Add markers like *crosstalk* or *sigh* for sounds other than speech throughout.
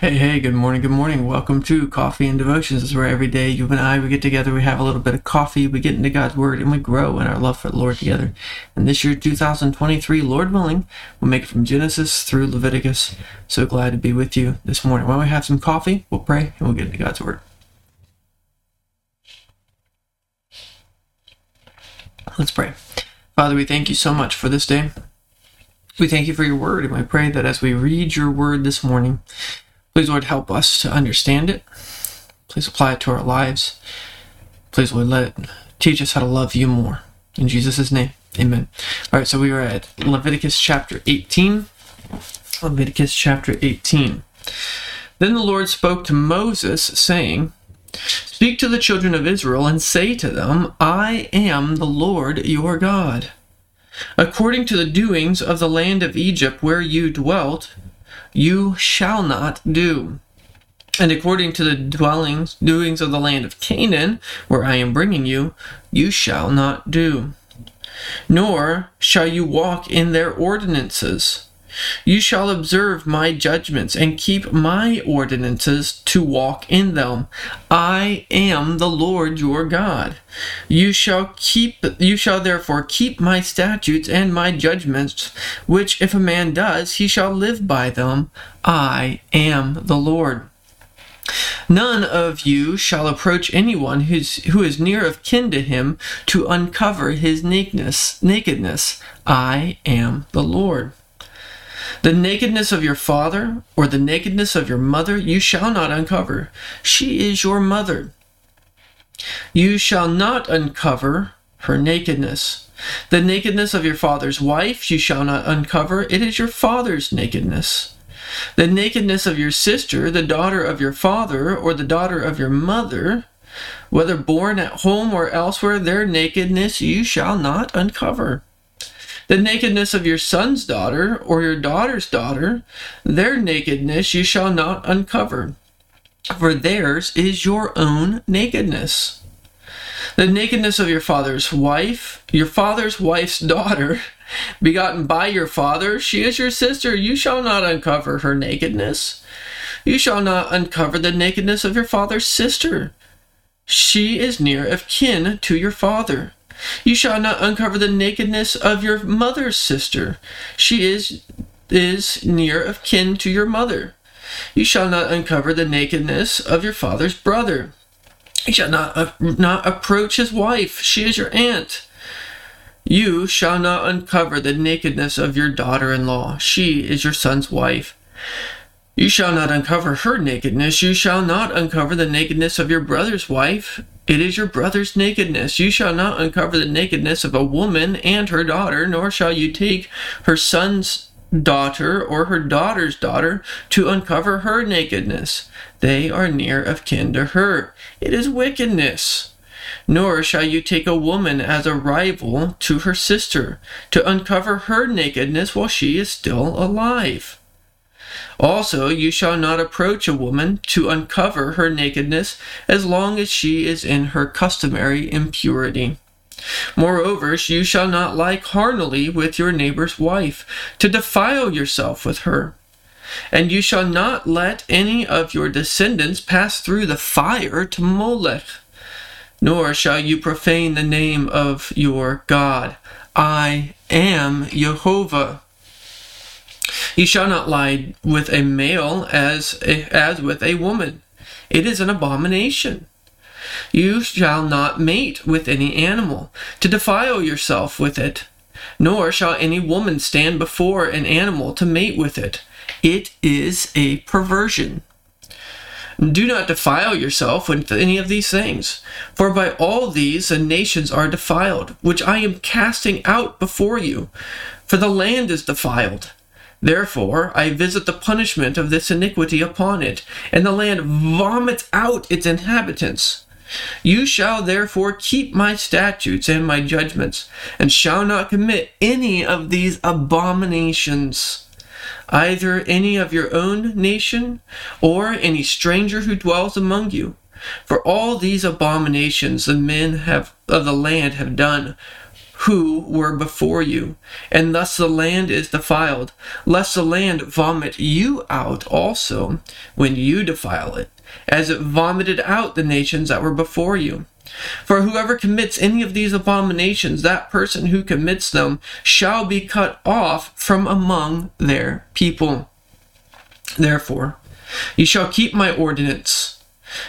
Hey, hey, good morning, good morning. Welcome to Coffee and Devotions. This is where every day you and I, we get together, we have a little bit of coffee, we get into God's Word, and we grow in our love for the Lord together. And this year, 2023, Lord willing, we'll make it from Genesis through Leviticus. So glad to be with you this morning. While we have some coffee, we'll pray, and we'll get into God's Word. Let's pray. Father, we thank you so much for this day. We thank you for your word, and we pray that as we read your word this morning, Please, Lord, help us to understand it. Please apply it to our lives. Please, Lord, let it teach us how to love you more. In Jesus' name, amen. All right, so we are at Leviticus chapter 18. Leviticus chapter 18. Then the Lord spoke to Moses, saying, Speak to the children of Israel and say to them, I am the Lord your God. According to the doings of the land of Egypt where you dwelt, you shall not do. And according to the dwellings, doings of the land of Canaan, where I am bringing you, you shall not do. Nor shall you walk in their ordinances you shall observe my judgments and keep my ordinances to walk in them. I am the Lord your God. You shall keep you shall therefore keep my statutes and my judgments, which if a man does, he shall live by them. I am the Lord. None of you shall approach anyone who's, who is near of kin to him to uncover his nakedness. Nakedness. I am the Lord. The nakedness of your father or the nakedness of your mother you shall not uncover. She is your mother. You shall not uncover her nakedness. The nakedness of your father's wife you shall not uncover. It is your father's nakedness. The nakedness of your sister, the daughter of your father, or the daughter of your mother, whether born at home or elsewhere, their nakedness you shall not uncover the nakedness of your son's daughter or your daughter's daughter, their nakedness you shall not uncover, for theirs is your own nakedness. The nakedness of your father's wife, your father's wife's daughter, *laughs* begotten by your father, she is your sister. You shall not uncover her nakedness. You shall not uncover the nakedness of your father's sister. She is near of kin to your father. You shall not uncover the nakedness of your mother's sister. She is is near of kin to your mother. You shall not uncover the nakedness of your father's brother. You shall not uh, not approach his wife. She is your aunt. You shall not uncover the nakedness of your daughter-in-law. She is your son's wife. You shall not uncover her nakedness. You shall not uncover the nakedness of your brother's wife. It is your brother's nakedness. You shall not uncover the nakedness of a woman and her daughter, nor shall you take her son's daughter or her daughter's daughter to uncover her nakedness. They are near of kin to her. It is wickedness. Nor shall you take a woman as a rival to her sister to uncover her nakedness while she is still alive. Also, you shall not approach a woman to uncover her nakedness as long as she is in her customary impurity. Moreover, you shall not lie carnally with your neighbor's wife, to defile yourself with her. And you shall not let any of your descendants pass through the fire to Molech, nor shall you profane the name of your God. I am Jehovah. You shall not lie with a male as, as with a woman. It is an abomination. You shall not mate with any animal, to defile yourself with it. Nor shall any woman stand before an animal to mate with it. It is a perversion. Do not defile yourself with any of these things, for by all these the nations are defiled, which I am casting out before you. For the land is defiled, Therefore, I visit the punishment of this iniquity upon it, and the land vomits out its inhabitants. You shall therefore keep my statutes and my judgments, and shall not commit any of these abominations, either any of your own nation, or any stranger who dwells among you. For all these abominations the men have of the land have done, who were before you, and thus the land is defiled, lest the land vomit you out also when you defile it, as it vomited out the nations that were before you. For whoever commits any of these abominations, that person who commits them shall be cut off from among their people. Therefore, you shall keep my ordinance,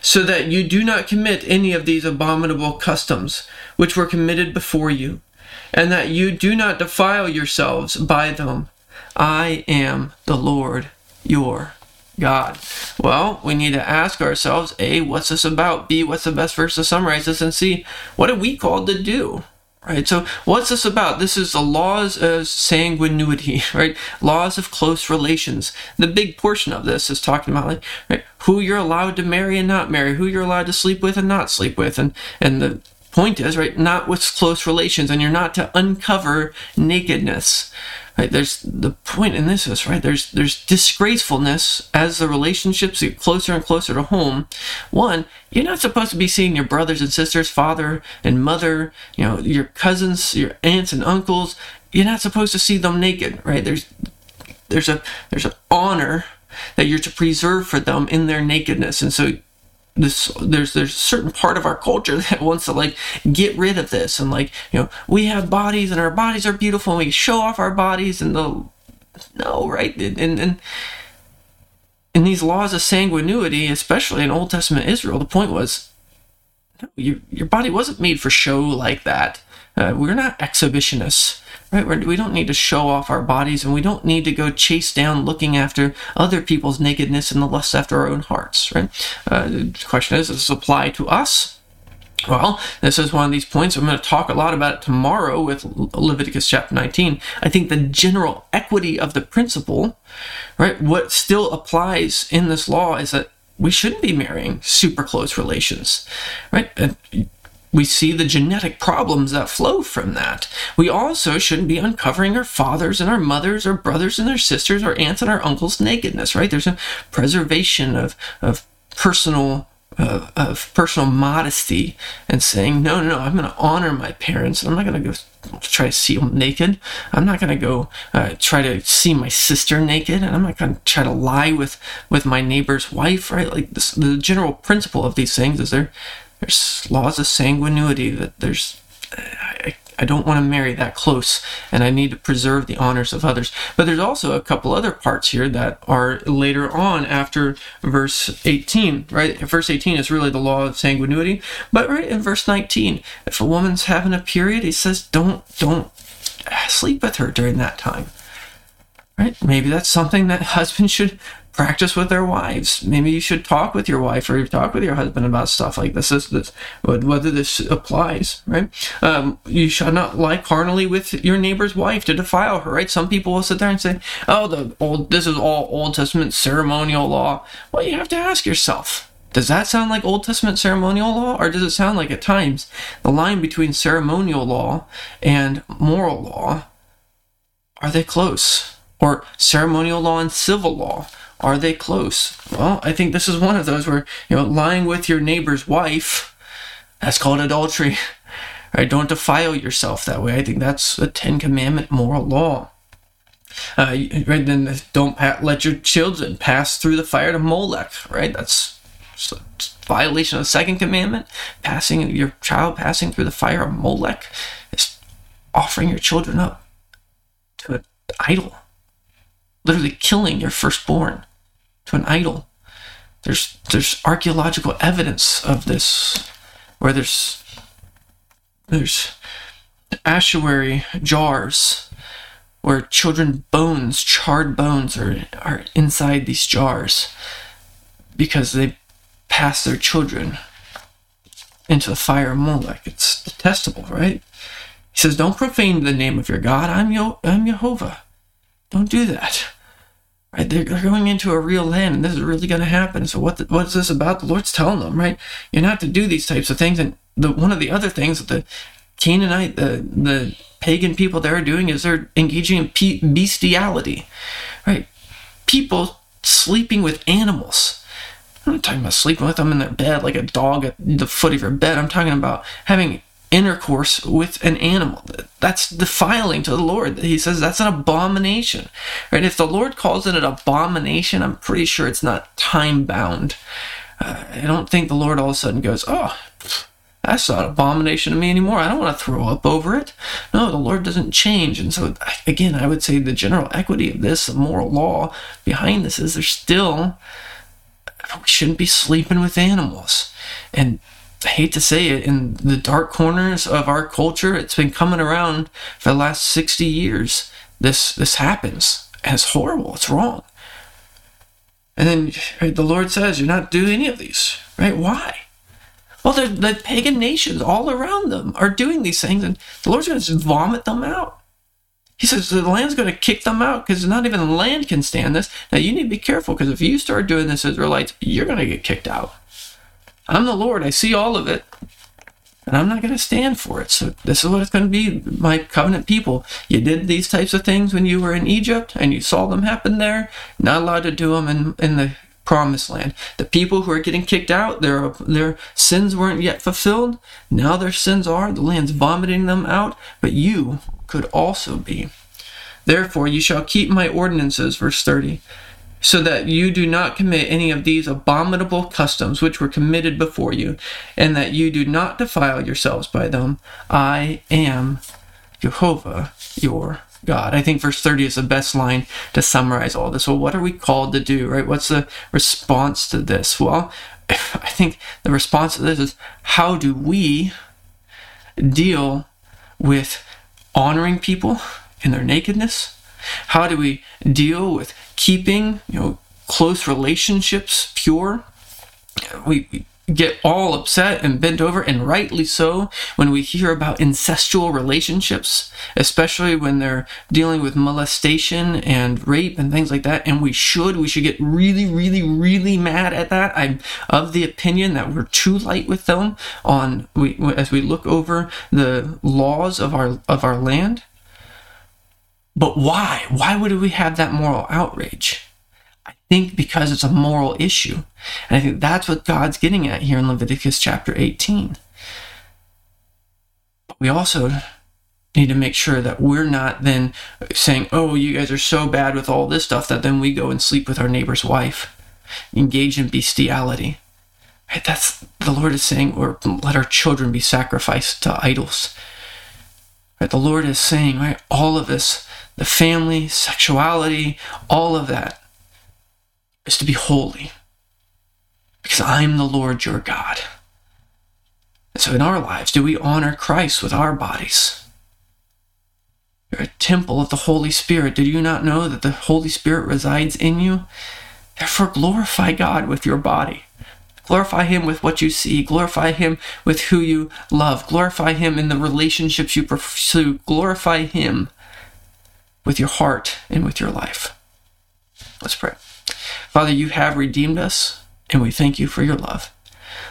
so that you do not commit any of these abominable customs which were committed before you, and that you do not defile yourselves by them. I am the Lord your God. Well, we need to ask ourselves A, what's this about? B, what's the best verse to summarize this? And C, what are we called to do? Right, so what's this about? This is the laws of sanguinity, *laughs* right? Laws of close relations. The big portion of this is talking about like right, who you're allowed to marry and not marry, who you're allowed to sleep with and not sleep with, and and the point is right, not with close relations, and you're not to uncover nakedness, Right? There's the point in this is right. There's there's disgracefulness as the relationships get closer and closer to home. One, you're not supposed to be seeing your brothers and sisters, father and mother, you know, your cousins, your aunts and uncles. You're not supposed to see them naked, right? There's there's a there's an honor that you're to preserve for them in their nakedness, and so this there's there's a certain part of our culture *laughs* that wants to like get rid of this and like you know we have bodies and our bodies are beautiful and we show off our bodies and the no right? And and in these laws of sanguinity especially in old testament israel the point was no, your, your body wasn't made for show like that. Uh, we're not exhibitionists right? We do not need to show off our bodies and we don't need to go chase down looking after other people's nakedness and the lust after our own hearts, right? Uh, the question is, does this apply to us? Well, this is one of these points. I'm going to talk a lot about it tomorrow with Leviticus chapter 19. I think the general equity of the principle, right, what still applies in this law is that we shouldn't be marrying super close relations, right? We see the genetic problems that flow from that. We also shouldn't be uncovering our fathers and our mothers, our brothers and their sisters, our aunts and our uncles' nakedness, right? There's a preservation of, of personal uh, of personal modesty and saying, no, no, no, I'm going to honor my parents. I'm not going to go try to see them naked. I'm not going to go uh, try to see my sister naked, and I'm not going to try to lie with with my neighbor's wife. Right? Like this, the general principle of these things is there there's laws of sanguinity that there's I, I don't want to marry that close and I need to preserve the honors of others. But there's also a couple other parts here that are later on after verse 18, right? Verse 18 is really the law of sanguinity. But right in verse 19, if a woman's having a period, he says, don't, don't sleep with her during that time. Right? Maybe that's something that husbands should practice with their wives. Maybe you should talk with your wife or talk with your husband about stuff like this. This, this whether this applies, right? Um, you should not lie carnally with your neighbor's wife to defile her, right? Some people will sit there and say, "Oh, the old this is all Old Testament ceremonial law." Well, you have to ask yourself. Does that sound like Old Testament ceremonial law, or does it sound like at times the line between ceremonial law and moral law are they close? Or ceremonial law and civil law are they close? Well, I think this is one of those where, you know, lying with your neighbor's wife, that's called adultery. *laughs* Right? Don't defile yourself that way. I think that's a Ten Commandment moral law. Uh, right then, don't let your children pass through the fire to Molech. Right? That's violation of the second commandment. Passing your child passing through the fire of Molech is offering your children up to an idol literally killing your firstborn to an idol. There's there's archaeological evidence of this, where there's there's ossuary jars where children bones, charred bones, are are inside these jars because they pass their children into the fire of Molech. It's detestable, right? He says, "Don't profane the name of your God. I'm Yo- I'm Jehovah. Don't do that." Right? They're, going into a real land, and this is really going to happen. So what? The, what's this about? The Lord's telling them, right? You're not to do these types of things. And the one of the other things that the Canaanite, the the pagan people there are doing is they're engaging in bestiality, right? People sleeping with animals. I'm not talking about sleeping with them in their bed like a dog at the foot of your bed. I'm talking about having intercourse with an animal. That's defiling to the Lord. He says that's an abomination. Right? If the Lord calls it an abomination, I'm pretty sure it's not time bound. Uh, I don't think the Lord all of a sudden goes, "Oh, that's not an abomination to me anymore. I don't want to throw up over it." No, the Lord doesn't change. And so again, I would say the general equity of this, the moral law behind this is there's still we shouldn't be sleeping with animals. And hate to say it, in the dark corners of our culture, it's been coming around for the last 60 years. This this happens. And it's horrible. It's wrong. And then right, the Lord says, You're not doing any of these. Right? Why? Well, the, the pagan nations all around them are doing these things, and the Lord's going to just vomit them out. He says the land's going to kick them out because not even the land can stand this. Now, you need to be careful because if you start doing this, Israelites, you're going to get kicked out. I'm the Lord. I see all of it. And I'm not going to stand for it. So this is what it's going to be, my covenant people. You did these types of things when you were in Egypt and you saw them happen there. Not allowed to do them in, in the promised land. The people who are getting kicked out, their their sins weren't yet fulfilled. Now their sins are. The land's vomiting them out. But you could also be. Therefore, you shall keep my ordinances, verse 30 so that you do not commit any of these abominable customs which were committed before you, and that you do not defile yourselves by them. I am Jehovah your God. I think verse 30 is the best line to summarize all this. Well, what are we called to do, right? What's the response to this? Well, *laughs* I think the response to this is how do we deal with honoring people in their nakedness? How do we deal with keeping, you know, close relationships pure? We get all upset and bent over, and rightly so, when we hear about incestual relationships, especially when they're dealing with molestation and rape and things like that. And we should, we should get really, really, really mad at that. I'm of the opinion that we're too light with them on we as we look over the laws of our of our land. But why? Why would we have that moral outrage? I think because it's a moral issue. And I think that's what God's getting at here in Leviticus chapter 18. But we also need to make sure that we're not then saying, oh, you guys are so bad with all this stuff that then we go and sleep with our neighbor's wife, engage in bestiality. Right? That's the Lord is saying, or let our children be sacrificed to idols. Right? The Lord is saying, right, all of this the family, sexuality, all of that is to be holy. Because I'm the Lord your God. And so in our lives, do we honor Christ with our bodies? You're a temple of the Holy Spirit. Did you not know that the Holy Spirit resides in you? Therefore, glorify God with your body. Glorify Him with what you see. Glorify Him with who you love. Glorify Him in the relationships you pursue. Glorify Him with your heart and with your life. Let's pray. Father, you have redeemed us, and we thank you for your love.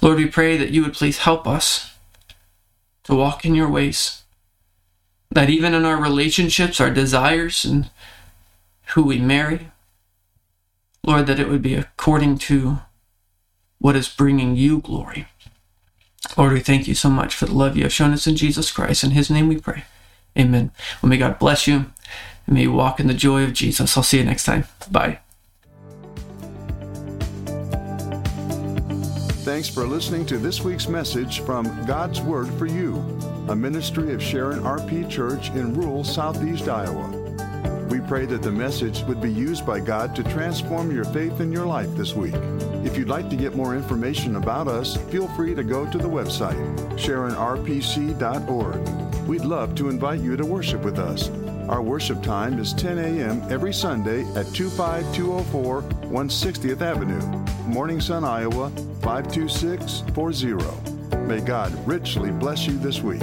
Lord, we pray that you would please help us to walk in your ways, that even in our relationships, our desires, and who we marry, Lord, that it would be according to what is bringing you glory. Lord, we thank you so much for the love you have shown us in Jesus Christ. In his name we pray. Amen. Well, may God bless you and may you walk in the joy of Jesus. I'll see you next time. Bye. Thanks for listening to this week's message from God's Word for You, a ministry of Sharon RP Church in rural southeast Iowa. We pray that the message would be used by God to transform your faith in your life this week. If you'd like to get more information about us, feel free to go to the website, sharonrpc.org. We'd love to invite you to worship with us. Our worship time is 10 a.m. every Sunday at 25204 160th Avenue, Morning Sun, Iowa 52640. May God richly bless you this week.